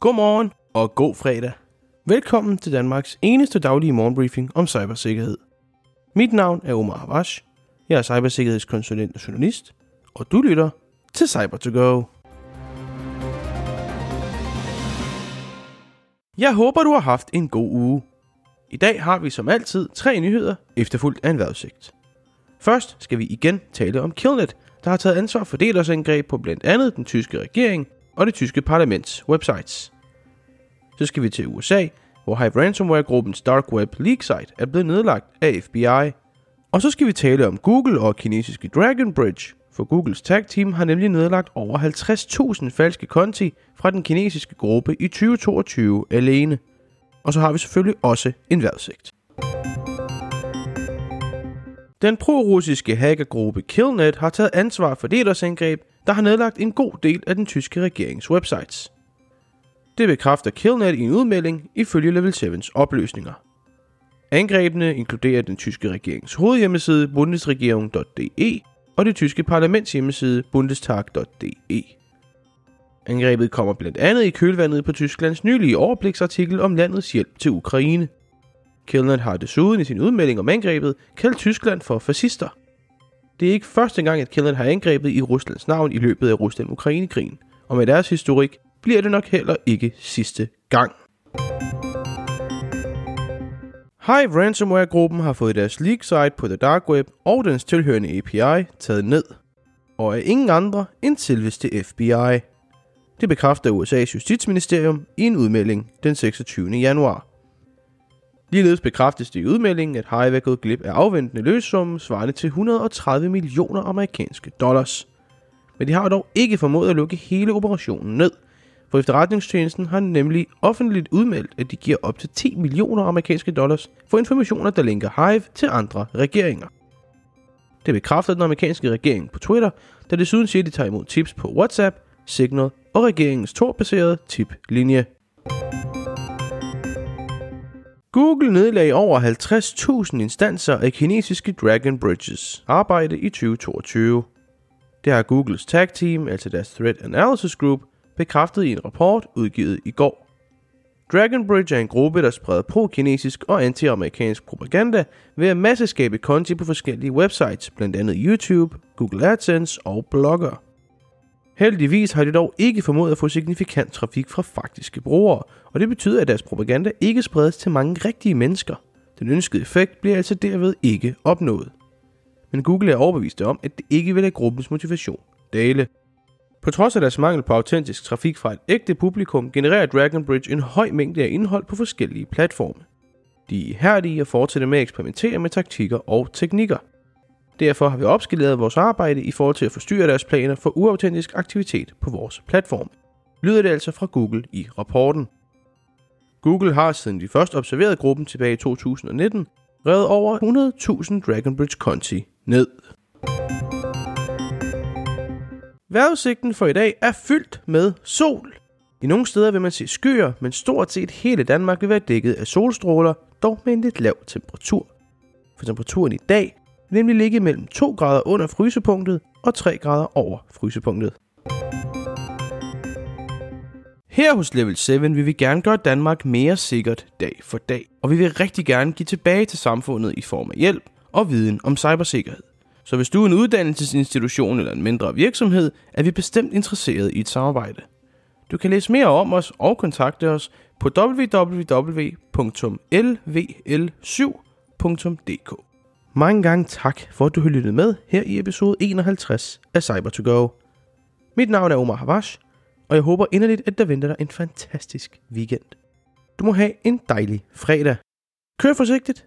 Godmorgen og god fredag. Velkommen til Danmarks eneste daglige morgenbriefing om cybersikkerhed. Mit navn er Omar Havash. Jeg er cybersikkerhedskonsulent og journalist, og du lytter til cyber to go Jeg håber, du har haft en god uge. I dag har vi som altid tre nyheder, efterfulgt af en vejrudsigt. Først skal vi igen tale om Killnet, der har taget ansvar for DDoS-angreb på blandt andet den tyske regering og det tyske parlaments websites. Så skal vi til USA, hvor Hive Ransomware-gruppens Dark Web Leak site er blevet nedlagt af FBI. Og så skal vi tale om Google og kinesiske Dragon Bridge, for Googles tag team har nemlig nedlagt over 50.000 falske konti fra den kinesiske gruppe i 2022 alene. Og så har vi selvfølgelig også en vejrudsigt. Den pro-russiske hackergruppe Killnet har taget ansvar for DDoS-angreb, der har nedlagt en god del af den tyske regerings websites. Det bekræfter Killnet i en udmelding ifølge Level 7's opløsninger. Angrebene inkluderer den tyske regerings hovedhjemmeside bundesregierung.de og det tyske parlaments hjemmeside bundestag.de. Angrebet kommer blandt andet i kølvandet på Tysklands nylige overbliksartikel om landets hjælp til Ukraine. Killnet har desuden i sin udmelding om angrebet kaldt Tyskland for fascister. Det er ikke første gang, at Killnet har angrebet i Ruslands navn i løbet af Rusland-Ukraine-krigen, og med deres historik bliver det nok heller ikke sidste gang. Hive Ransomware-gruppen har fået deres leak site på The Dark Web og dens tilhørende API taget ned, og er ingen andre end selveste FBI. Det bekræfter USA's justitsministerium i en udmelding den 26. januar. Ligeledes bekræftes det i udmeldingen, at Hive er gået glip af afventende løsummen svarende til 130 millioner amerikanske dollars. Men de har dog ikke formået at lukke hele operationen ned – for efterretningstjenesten har nemlig offentligt udmeldt, at de giver op til 10 millioner amerikanske dollars for informationer, der linker Hive til andre regeringer. Det bekræfter den amerikanske regering på Twitter, der desuden siger, at de tager imod tips på WhatsApp, Signal og regeringens Tor-baserede tip-linje. Google nedlagde over 50.000 instanser af kinesiske Dragon Bridges arbejde i 2022. Det har Googles tag team, altså deres Threat Analysis Group, bekræftet i en rapport udgivet i går. Dragon Bridge er en gruppe, der spreder pro-kinesisk og anti-amerikansk propaganda ved at masseskabe konti på forskellige websites, blandt andet YouTube, Google AdSense og Blogger. Heldigvis har de dog ikke formået at få signifikant trafik fra faktiske brugere, og det betyder, at deres propaganda ikke spredes til mange rigtige mennesker. Den ønskede effekt bliver altså derved ikke opnået. Men Google er overbevist om, at det ikke vil lade gruppens motivation dale. På trods af deres mangel på autentisk trafik fra et ægte publikum, genererer Dragon Bridge en høj mængde af indhold på forskellige platforme. De er ihærdige og fortsætter med at eksperimentere med taktikker og teknikker. Derfor har vi opskaleret vores arbejde i forhold til at forstyrre deres planer for uautentisk aktivitet på vores platform. Lyder det altså fra Google i rapporten. Google har siden de først observerede gruppen tilbage i 2019 revet over 100.000 Dragon Bridge konti ned. Vejrudsigten for i dag er fyldt med sol. I nogle steder vil man se skyer, men stort set hele Danmark vil være dækket af solstråler, dog med en lidt lav temperatur. For temperaturen i dag nemlig ligge mellem 2 grader under frysepunktet og 3 grader over frysepunktet. Her hos Level 7 vil vi gerne gøre Danmark mere sikkert dag for dag, og vi vil rigtig gerne give tilbage til samfundet i form af hjælp og viden om cybersikkerhed. Så hvis du er en uddannelsesinstitution eller en mindre virksomhed, er vi bestemt interesseret i et samarbejde. Du kan læse mere om os og kontakte os på www.lvl7.dk. Mange gange tak for at du har lyttet med her i episode 51 af cyber to go Mit navn er Omar Havash, og jeg håber inderligt, at der venter dig en fantastisk weekend. Du må have en dejlig fredag. Kør forsigtigt!